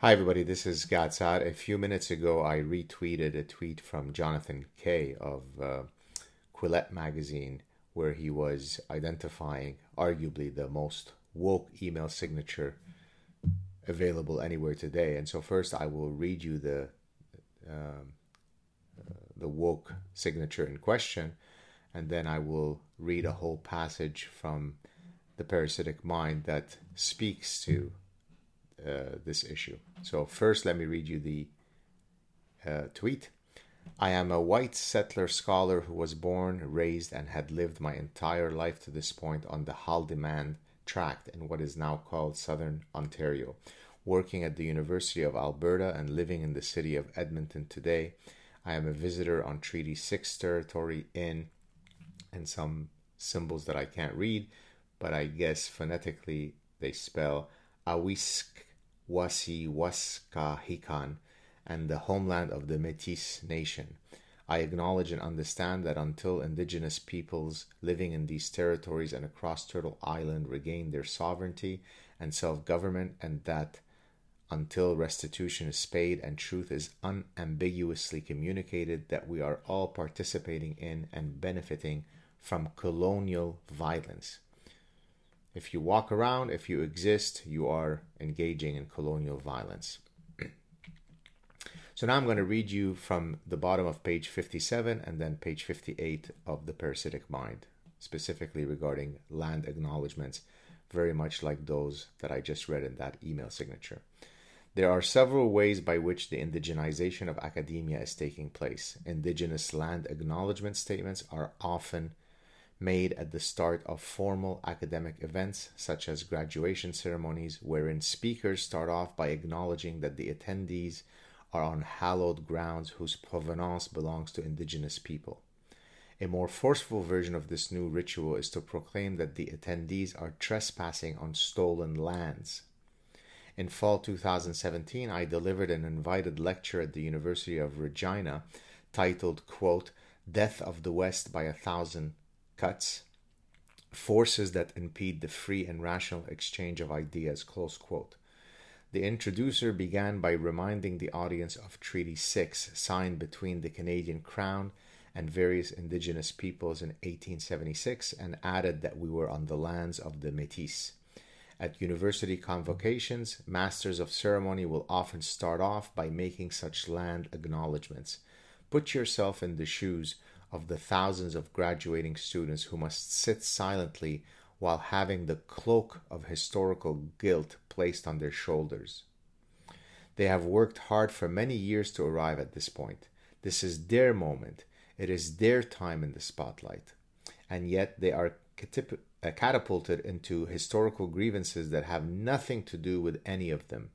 Hi, everybody. This is Gad Saad. A few minutes ago, I retweeted a tweet from Jonathan Kay of uh, Quillette magazine, where he was identifying arguably the most woke email signature available anywhere today. And so, first, I will read you the um, uh, the woke signature in question, and then I will read a whole passage from the parasitic mind that speaks to uh, this issue. So, first, let me read you the uh, tweet. I am a white settler scholar who was born, raised, and had lived my entire life to this point on the Haldimand tract in what is now called Southern Ontario. Working at the University of Alberta and living in the city of Edmonton today, I am a visitor on Treaty 6 territory in, and some symbols that I can't read, but I guess phonetically they spell Awisk Wasi Waska Hikan and the homeland of the Metis Nation. I acknowledge and understand that until indigenous peoples living in these territories and across Turtle Island regain their sovereignty and self government, and that until restitution is paid and truth is unambiguously communicated, that we are all participating in and benefiting from colonial violence. If you walk around, if you exist, you are engaging in colonial violence. so now I'm going to read you from the bottom of page 57 and then page 58 of The Parasitic Mind, specifically regarding land acknowledgements, very much like those that I just read in that email signature. There are several ways by which the indigenization of academia is taking place. Indigenous land acknowledgement statements are often made at the start of formal academic events such as graduation ceremonies, wherein speakers start off by acknowledging that the attendees are on hallowed grounds whose provenance belongs to indigenous people. A more forceful version of this new ritual is to proclaim that the attendees are trespassing on stolen lands. In fall 2017, I delivered an invited lecture at the University of Regina titled, quote, Death of the West by a Thousand cuts, forces that impede the free and rational exchange of ideas. Close quote. The introducer began by reminding the audience of Treaty 6, signed between the Canadian Crown and various Indigenous peoples in 1876, and added that we were on the lands of the Metis. At university convocations, masters of ceremony will often start off by making such land acknowledgments. Put yourself in the shoes of the thousands of graduating students who must sit silently while having the cloak of historical guilt placed on their shoulders. They have worked hard for many years to arrive at this point. This is their moment. It is their time in the spotlight. And yet they are uh, catapulted into historical grievances that have nothing to do with any of them.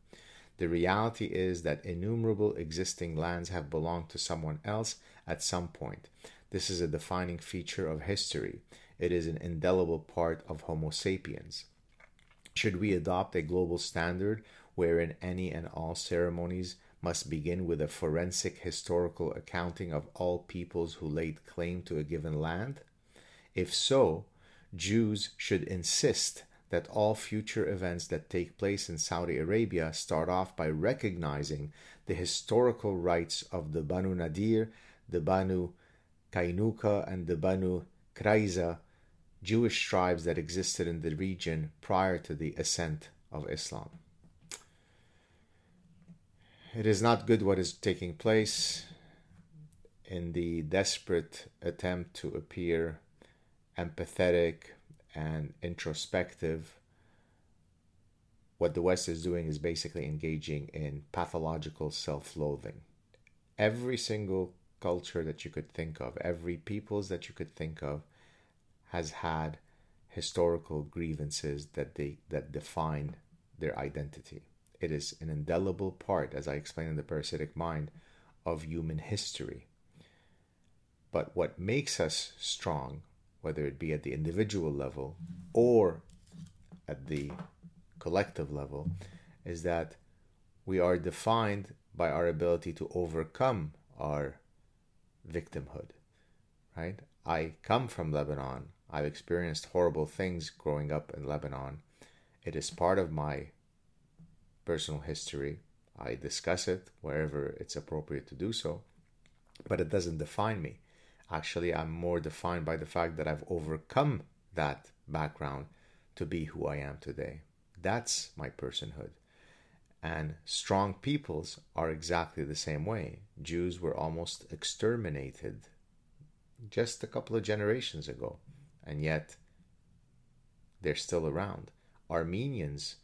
The reality is that innumerable existing lands have belonged to someone else at some point. This is a defining feature of history. It is an indelible part of Homo sapiens. Should we adopt a global standard wherein any and all ceremonies must begin with a forensic historical accounting of all peoples who laid claim to a given land? If so, Jews should insist that all future events that take place in Saudi Arabia start off by recognizing the historical rights of the Banu Nadir, the Banu Kainuka, and the Banu Qurayza, Jewish tribes that existed in the region prior to the ascent of Islam. It is not good what is taking place in the desperate attempt to appear empathetic and introspective. What the West is doing is basically engaging in pathological self loathing. Every single culture that you could think of, every peoples that you could think of, has had historical grievances that they that define their identity. It is an indelible part, as I explained in the parasitic mind, of human history. But what makes us strong, whether it be at the individual level or at the collective level, is that we are defined by our ability to overcome our victimhood, right? I come from Lebanon. I've experienced horrible things growing up in Lebanon. It is part of my personal history. I discuss it wherever it's appropriate to do so, but it doesn't define me. Actually, I'm more defined by the fact that I've overcome that background to be who I am today. That's my personhood. And strong peoples are exactly the same way. Jews were almost exterminated just a couple of generations ago, and yet they're still around. Armenians,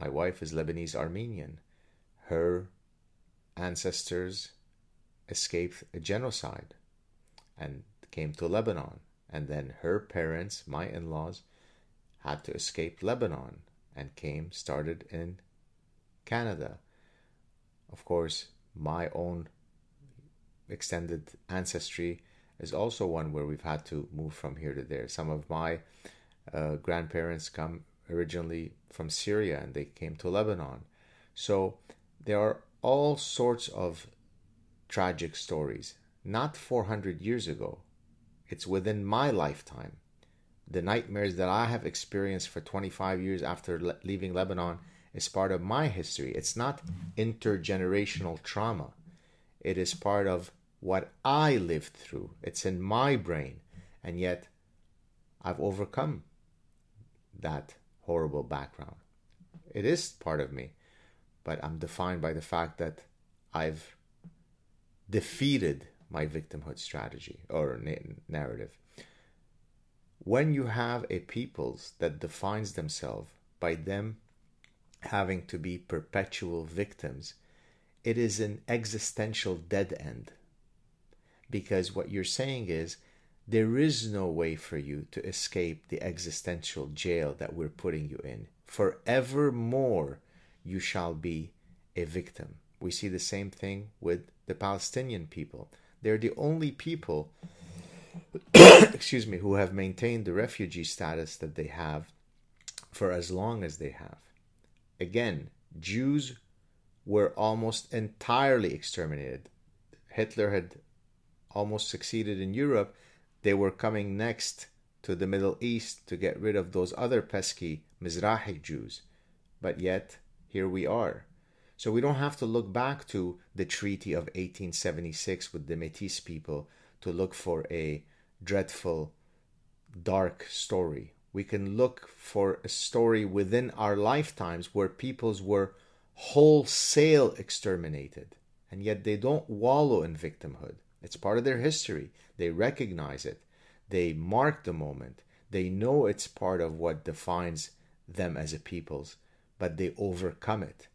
my wife is Lebanese Armenian. Her ancestors escaped a genocide and came to Lebanon. And then her parents, my in laws, had to escape Lebanon and came, started in Canada. Of course, my own extended ancestry is also one where we've had to move from here to there. Some of my uh, grandparents come originally from Syria and they came to Lebanon. So there are all sorts of tragic stories. Not 400 years ago, it's within my lifetime. The nightmares that I have experienced for 25 years after le- leaving Lebanon is part of my history. It's not intergenerational trauma, it is part of what I lived through. It's in my brain. And yet, I've overcome that horrible background. It is part of me, but I'm defined by the fact that I've defeated my victimhood strategy or narrative. When you have a peoples that defines themselves by them having to be perpetual victims, it is an existential dead end because what you're saying is there is no way for you to escape the existential jail that we're putting you in. Forevermore, you shall be a victim. We see the same thing with the Palestinian people. They're the only people, excuse me, who have maintained the refugee status that they have for as long as they have. Again, Jews were almost entirely exterminated. Hitler had almost succeeded in Europe, they were coming next to the Middle East to get rid of those other pesky Mizrahi Jews. But yet, here we are. So we don't have to look back to the Treaty of 1876 with the Métis people to look for a dreadful, dark story. We can look for a story within our lifetimes where peoples were wholesale exterminated, and yet they don't wallow in victimhood. It's part of their history. They recognize it. They mark the moment. They know it's part of what defines them as a peoples, but they overcome it.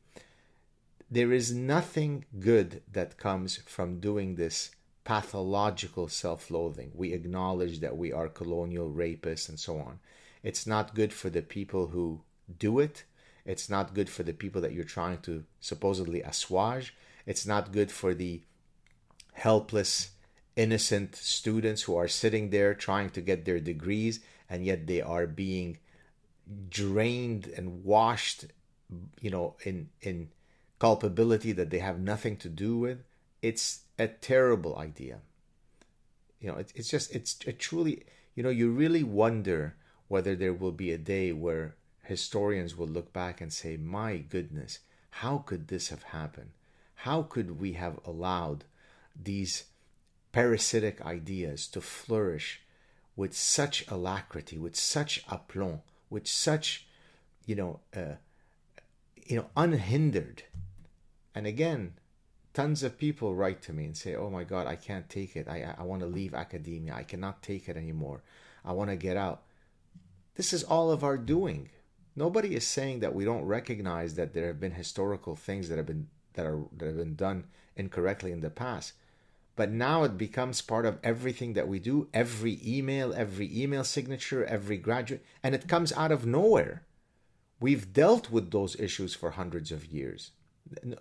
There is nothing good that comes from doing this pathological self loathing. We acknowledge that we are colonial rapists and so on. It's not good for the people who do it. It's not good for the people that you're trying to supposedly assuage. It's not good for the helpless, innocent students who are sitting there trying to get their degrees, and yet they are being drained and washed, you know, in in culpability that they have nothing to do with. It's a terrible idea. You know, it, it's just it's a truly you know you really wonder whether there will be a day where historians will look back and say, "My goodness, how could this have happened? How could we have allowed?" these parasitic ideas to flourish with such alacrity, with such aplomb, with such, you know, uh, you know, unhindered. And again, tons of people write to me and say, "Oh my God, I can't take it. I I want to leave academia. I cannot take it anymore. I want to get out." This is all of our doing. Nobody is saying that we don't recognize that there have been historical things that have been that are that have been done incorrectly in the past. But now it becomes part of everything that we do every email every email signature every graduate and it comes out of nowhere. We've dealt with those issues for hundreds of years.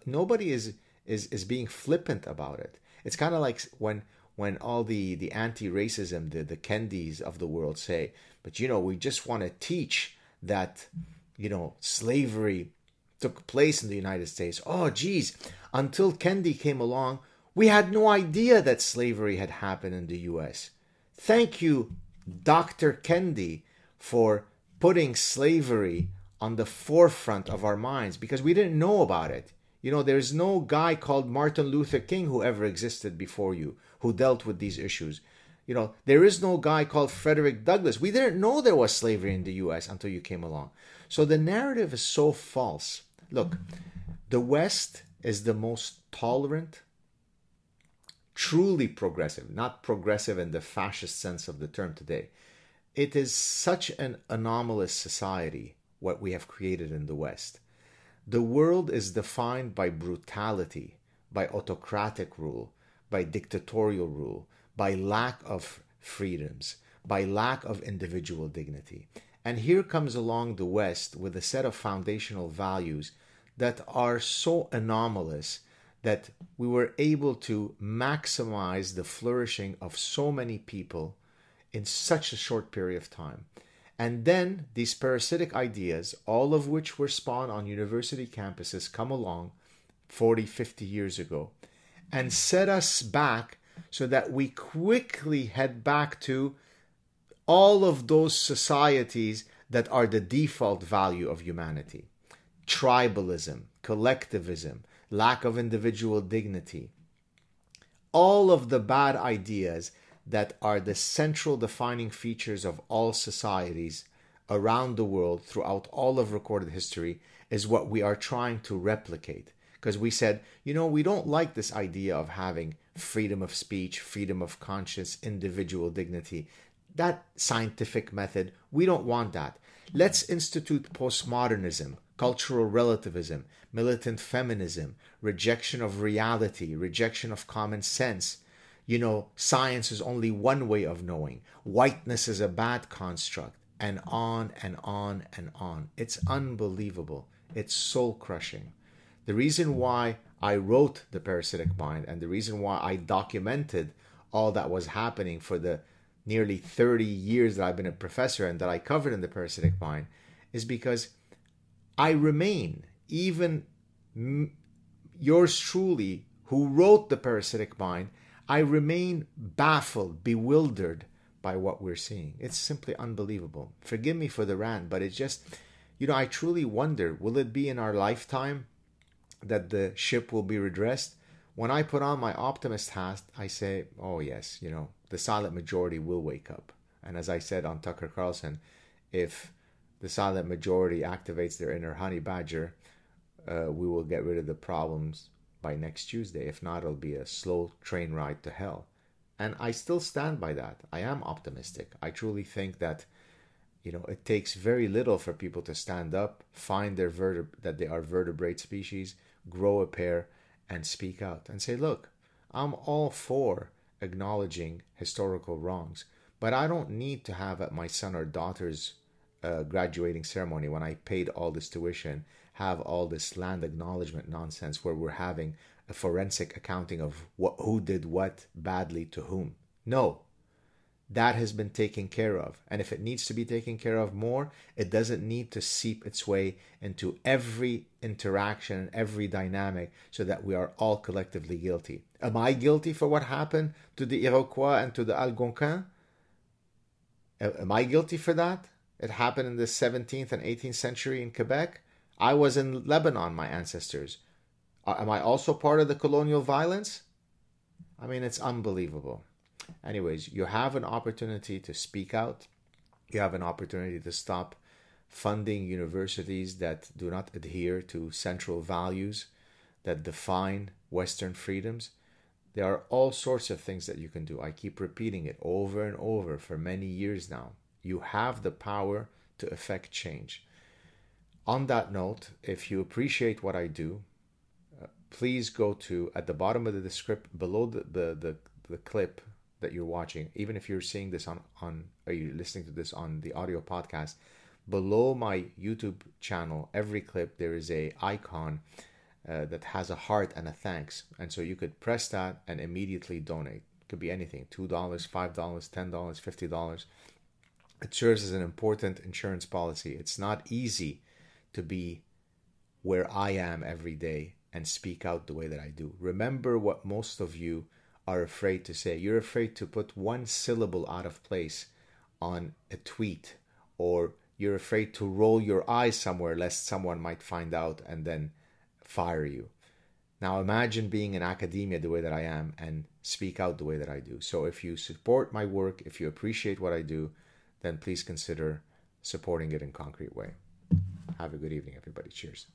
Nobody is is is being flippant about it. It's kind of like when when all the the anti-racism the the Kendis of the world say but you know we just want to teach that you know slavery took place in the United States oh geez until Kendi came along we had no idea that slavery had happened in the US. Thank you, Dr. Kendi, for putting slavery on the forefront of our minds because we didn't know about it. You know, there's no guy called Martin Luther King who ever existed before you who dealt with these issues. You know, there is no guy called Frederick Douglass. We didn't know there was slavery in the US until you came along. So the narrative is so false. Look, the West is the most tolerant, truly progressive, not progressive in the fascist sense of the term today. It is such an anomalous society, what we have created in the West. The world is defined by brutality, by autocratic rule, by dictatorial rule, by lack of freedoms, by lack of individual dignity. And here comes along the West with a set of foundational values that are so anomalous that we were able to maximize the flourishing of so many people in such a short period of time. And then these parasitic ideas, all of which were spawned on university campuses, come along 40, 50 years ago and set us back so that we quickly head back to all of those societies that are the default value of humanity tribalism, collectivism, lack of individual dignity. All of the bad ideas that are the central defining features of all societies around the world throughout all of recorded history is what we are trying to replicate. Because we said, you know, we don't like this idea of having freedom of speech, freedom of conscience, individual dignity. That scientific method, we don't want that. Let's institute postmodernism, cultural relativism, militant feminism, rejection of reality, rejection of common sense. You know, science is only one way of knowing. Whiteness is a bad construct, and on and on and on. It's unbelievable. It's soul crushing. The reason why I wrote The Parasitic Mind and the reason why I documented all that was happening for the nearly 30 years that I've been a professor and that I covered in The Parasitic Mind is because I remain, even yours truly, who wrote The Parasitic Mind, I remain baffled, bewildered by what we're seeing. It's simply unbelievable. Forgive me for the rant, but it's just, you know, I truly wonder will it be in our lifetime that the ship will be redressed? When I put on my optimist hat, I say, oh, yes, you know, the silent majority will wake up. And as I said on Tucker Carlson, if the silent majority activates their inner honey badger, uh, we will get rid of the problems by next Tuesday. If not, it'll be a slow train ride to hell. And I still stand by that. I am optimistic. I truly think that you know it takes very little for people to stand up, find their verteb- that they are vertebrate species, grow a pair, and speak out and say, "Look, I'm all for acknowledging historical wrongs, but I don't need to have at my son or daughter's uh, graduating ceremony when I paid all this tuition have all this land acknowledgement nonsense where we're having a forensic accounting of what who did what badly to whom. No. That has been taken care of. And if it needs to be taken care of more, it doesn't need to seep its way into every interaction, and every dynamic, so that we are all collectively guilty. Am I guilty for what happened to the Iroquois and to the Algonquins? Am I guilty for that? It happened in the 17th and 18th century in Quebec. I was in Lebanon, my ancestors. Uh, am I also part of the colonial violence? I mean, it's unbelievable. Anyways, you have an opportunity to speak out. You have an opportunity to stop funding universities that do not adhere to central values that define Western freedoms. There are all sorts of things that you can do. I keep repeating it over and over for many years now. You have the power to effect change. On that note, if you appreciate what I do, uh, please go to at the bottom of the description below the, the, the, the clip that you're watching, even if you're seeing this on, on are you listening to this on the audio podcast, below my YouTube channel, every clip there is a icon uh, that has a heart and a thanks. And so you could press that and immediately donate. It could be anything $2, $5, $10, $50 it serves as an important insurance policy. It's not easy to be where I am every day and speak out the way that I do. Remember what most of you are afraid to say. You're afraid to put one syllable out of place on a tweet, or you're afraid to roll your eyes somewhere lest someone might find out and then fire you. Now imagine being in academia the way that I am and speak out the way that I do. So if you support my work, if you appreciate what I do, then please consider supporting it in concrete way. Have a good evening, everybody. Cheers.